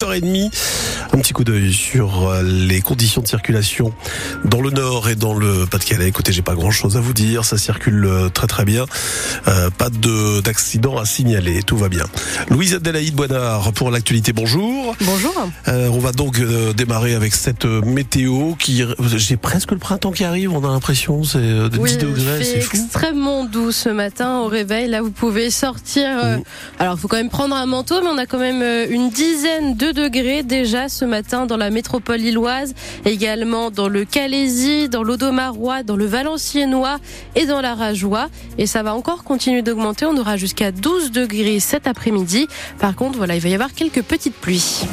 8h30, un petit coup d'œil sur euh, les conditions de circulation dans le nord et dans le Pas-de-Calais. Écoutez, j'ai pas grand chose à vous dire, ça circule euh, très très bien. Euh, pas de d'accident à signaler, tout va bien. Louise Adélaïde Boinard pour l'actualité, bonjour. Bonjour. Euh, on va donc euh, démarrer avec cette météo qui j'ai presque le printemps qui arrive, on a l'impression c'est de 10 il degrés, c'est extrêmement doux ce matin au réveil. Là, vous pouvez sortir. euh, Mm. Alors, il faut quand même prendre un manteau, mais on a quand même une dizaine de degrés déjà ce matin dans la métropole lilloise, également dans le Calaisie, dans l'Audomarois, dans le Valenciennois et dans la Rajoie. Et ça va encore continuer d'augmenter. On aura jusqu'à 12 degrés cet après-midi. Par contre, voilà, il va y avoir quelques petites pluies.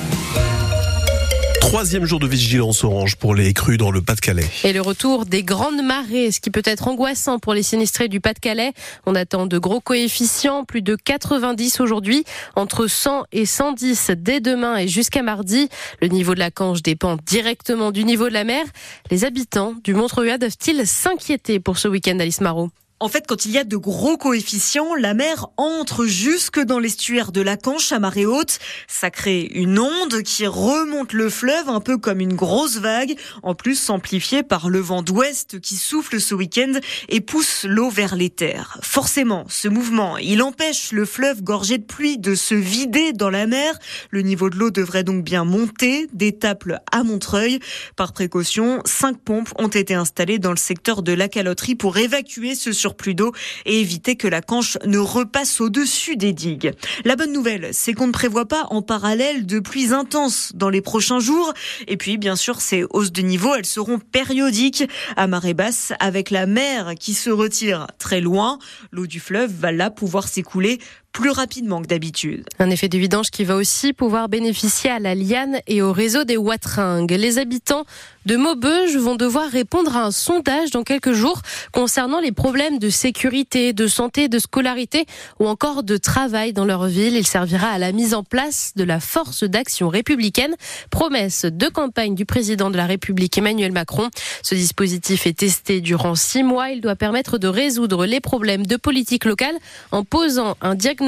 Troisième jour de vigilance orange pour les crues dans le Pas-de-Calais. Et le retour des grandes marées, ce qui peut être angoissant pour les sinistrés du Pas-de-Calais. On attend de gros coefficients, plus de 90 aujourd'hui, entre 100 et 110 dès demain et jusqu'à mardi. Le niveau de la Canche dépend directement du niveau de la mer. Les habitants du Montreuil doivent-ils s'inquiéter pour ce week-end, Alice Marot? En fait, quand il y a de gros coefficients, la mer entre jusque dans l'estuaire de la Canche à marée haute. Ça crée une onde qui remonte le fleuve un peu comme une grosse vague, en plus amplifiée par le vent d'ouest qui souffle ce week-end et pousse l'eau vers les terres. Forcément, ce mouvement, il empêche le fleuve gorgé de pluie de se vider dans la mer. Le niveau de l'eau devrait donc bien monter d'Étaples à Montreuil. Par précaution, cinq pompes ont été installées dans le secteur de la caloterie pour évacuer ce surplus d'eau et éviter que la canche ne repasse au-dessus des digues. La bonne nouvelle, c'est qu'on ne prévoit pas en parallèle de pluies intenses dans les prochains jours. Et puis, bien sûr, ces hausses de niveau, elles seront périodiques à marée basse avec la mer qui se retire très loin. L'eau du fleuve va là pouvoir s'écouler plus rapidement que d'habitude. Un effet de vidange qui va aussi pouvoir bénéficier à la liane et au réseau des Watringues. Les habitants de Maubeuge vont devoir répondre à un sondage dans quelques jours concernant les problèmes de sécurité, de santé, de scolarité ou encore de travail dans leur ville. Il servira à la mise en place de la force d'action républicaine, promesse de campagne du président de la République Emmanuel Macron. Ce dispositif est testé durant six mois. Il doit permettre de résoudre les problèmes de politique locale en posant un diagnostic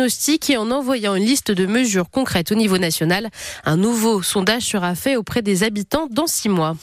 et en envoyant une liste de mesures concrètes au niveau national. Un nouveau sondage sera fait auprès des habitants dans six mois.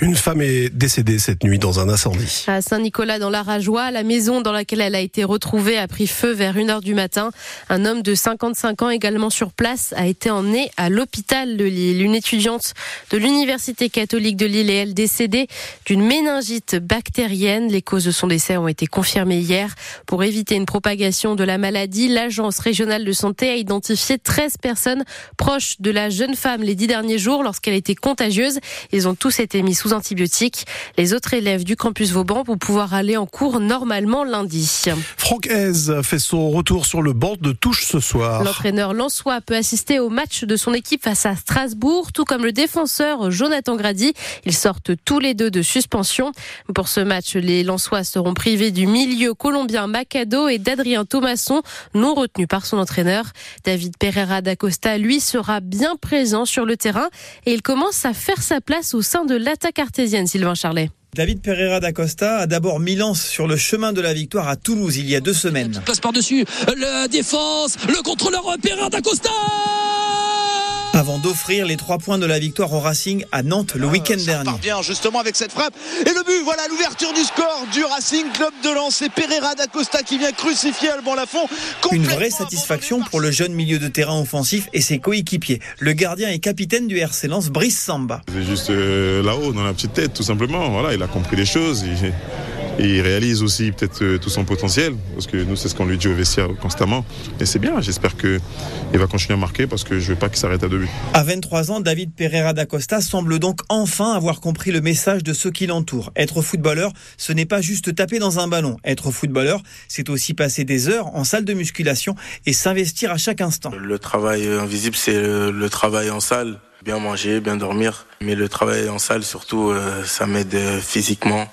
Une femme est décédée cette nuit dans un incendie. À Saint-Nicolas, dans la Rajoie, la maison dans laquelle elle a été retrouvée a pris feu vers 1h du matin. Un homme de 55 ans, également sur place, a été emmené à l'hôpital de Lille. Une étudiante de l'Université catholique de Lille est, elle, décédée d'une méningite bactérienne. Les causes de son décès ont été confirmées hier. Pour éviter une propagation de la maladie, l'Agence régionale de santé a identifié 13 personnes proches de la jeune femme les dix derniers jours lorsqu'elle était contagieuse. Ils ont tous été mis sous antibiotiques. Les autres élèves du campus Vauban vont pouvoir aller en cours normalement lundi. Franck Hez fait son retour sur le banc de touche ce soir. L'entraîneur Lançois peut assister au match de son équipe face à Strasbourg, tout comme le défenseur Jonathan Grady. Ils sortent tous les deux de suspension. Pour ce match, les Lançois seront privés du milieu colombien Macado et d'Adrien Thomasson, non par son entraîneur. David Pereira d'Acosta, lui, sera bien présent sur le terrain et il commence à faire sa place au sein de l'attaque artésienne, Sylvain Charlet. David Pereira d'Acosta a d'abord mis lance sur le chemin de la victoire à Toulouse il y a deux semaines. Passe par-dessus, la défense, le contrôleur Pereira d'Acosta Avant d'offrir les trois points de la victoire au Racing à Nantes le week-end Ça dernier. bien justement avec cette frappe. Et le but, voilà l'ouverture du score du Racing Club de Lens. C'est Pereira d'Acosta qui vient crucifier Alban Lafont. Une vraie satisfaction pour le jeune milieu de terrain offensif et ses coéquipiers. Le gardien et capitaine du RC Lens, Brice Samba. C'est juste euh, là-haut, dans la petite tête, tout simplement. Voilà, il a compris les choses. Il, il réalise aussi peut-être euh, tout son potentiel, parce que nous, c'est ce qu'on lui dit au vestiaire constamment. Et c'est bien. J'espère qu'il va continuer à marquer, parce que je veux pas qu'il s'arrête à deux buts. À 23 ans, David Pereira d'Acosta semble donc enfin avoir compris le message de ceux qui l'entourent. Être footballeur, ce n'est pas juste taper dans un ballon. Être footballeur, c'est aussi passer des heures en salle de musculation et s'investir à chaque instant. Le travail invisible, c'est le, le travail en salle. Bien manger, bien dormir. Mais le travail en salle, surtout, euh, ça m'aide euh, physiquement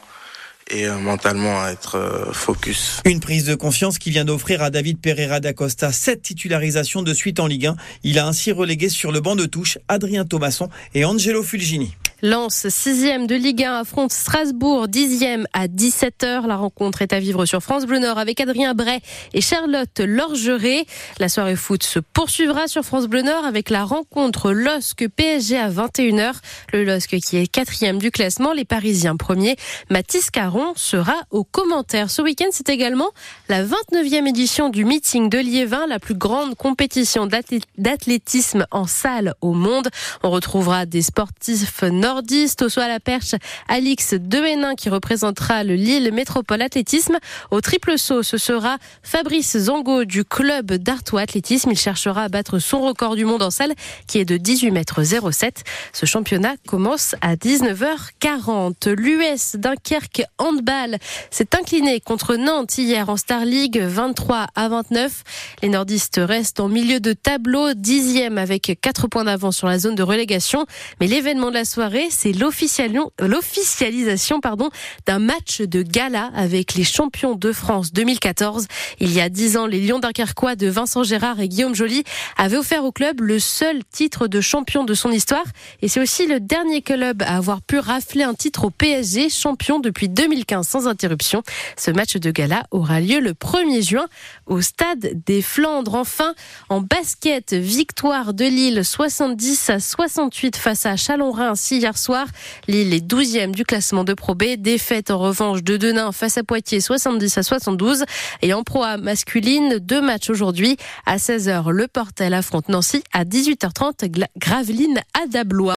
et euh, mentalement à être euh, focus. Une prise de confiance qui vient d'offrir à David Pereira d'Acosta sept titularisations de suite en Ligue 1. Il a ainsi relégué sur le banc de touche Adrien Thomasson et Angelo Fulgini. Lens, sixième de Ligue 1, affronte Strasbourg, dixième à 17h. La rencontre est à vivre sur France Bleu Nord avec Adrien Bray et Charlotte Lorgeret. La soirée foot se poursuivra sur France Bleu Nord avec la rencontre LOSC PSG à 21h. Le LOSC qui est quatrième du classement, les Parisiens premiers. Mathis Caron sera au commentaire. Ce week-end, c'est également la 29e édition du meeting de Liévin, la plus grande compétition d'athlétisme en salle au monde. On retrouvera des sportifs nordistes, au soit à la perche, Alix Dehénin qui représentera le Lille Métropole Athlétisme. Au triple saut, ce sera Fabrice Zongo du club d'Artois Athlétisme. Il cherchera à battre son record du monde en salle qui est de 18 mètres 07. Ce championnat commence à 19h40. L'US Dunkerque Handball s'est incliné contre Nantes hier en Star League 23 à 29. Les nordistes restent en milieu de tableau, dixième avec 4 points d'avance sur la zone de relégation. Mais l'événement de la soirée, c'est l'officialisation pardon, d'un match de gala avec les champions de France 2014. Il y a 10 ans, les Lions dunkerquois de Vincent Gérard et Guillaume Joly avaient offert au club le seul titre de champion de son histoire. Et c'est aussi le dernier club à avoir pu rafler un titre au PSG, champion depuis 2015 sans interruption. Ce match de gala aura lieu le 1er juin au stade des Flandres. Enfin, en basket, victoire de Lille 70 à 68 face à Chalon-Reims hier soir. Lille est 12e du classement de Pro B. Défaite en revanche de Denain face à Poitiers 70 à 72. Et en Pro A masculine, deux matchs aujourd'hui. À 16h, le Portel affronte Nancy. À 18h30, Gravelines à Dablois.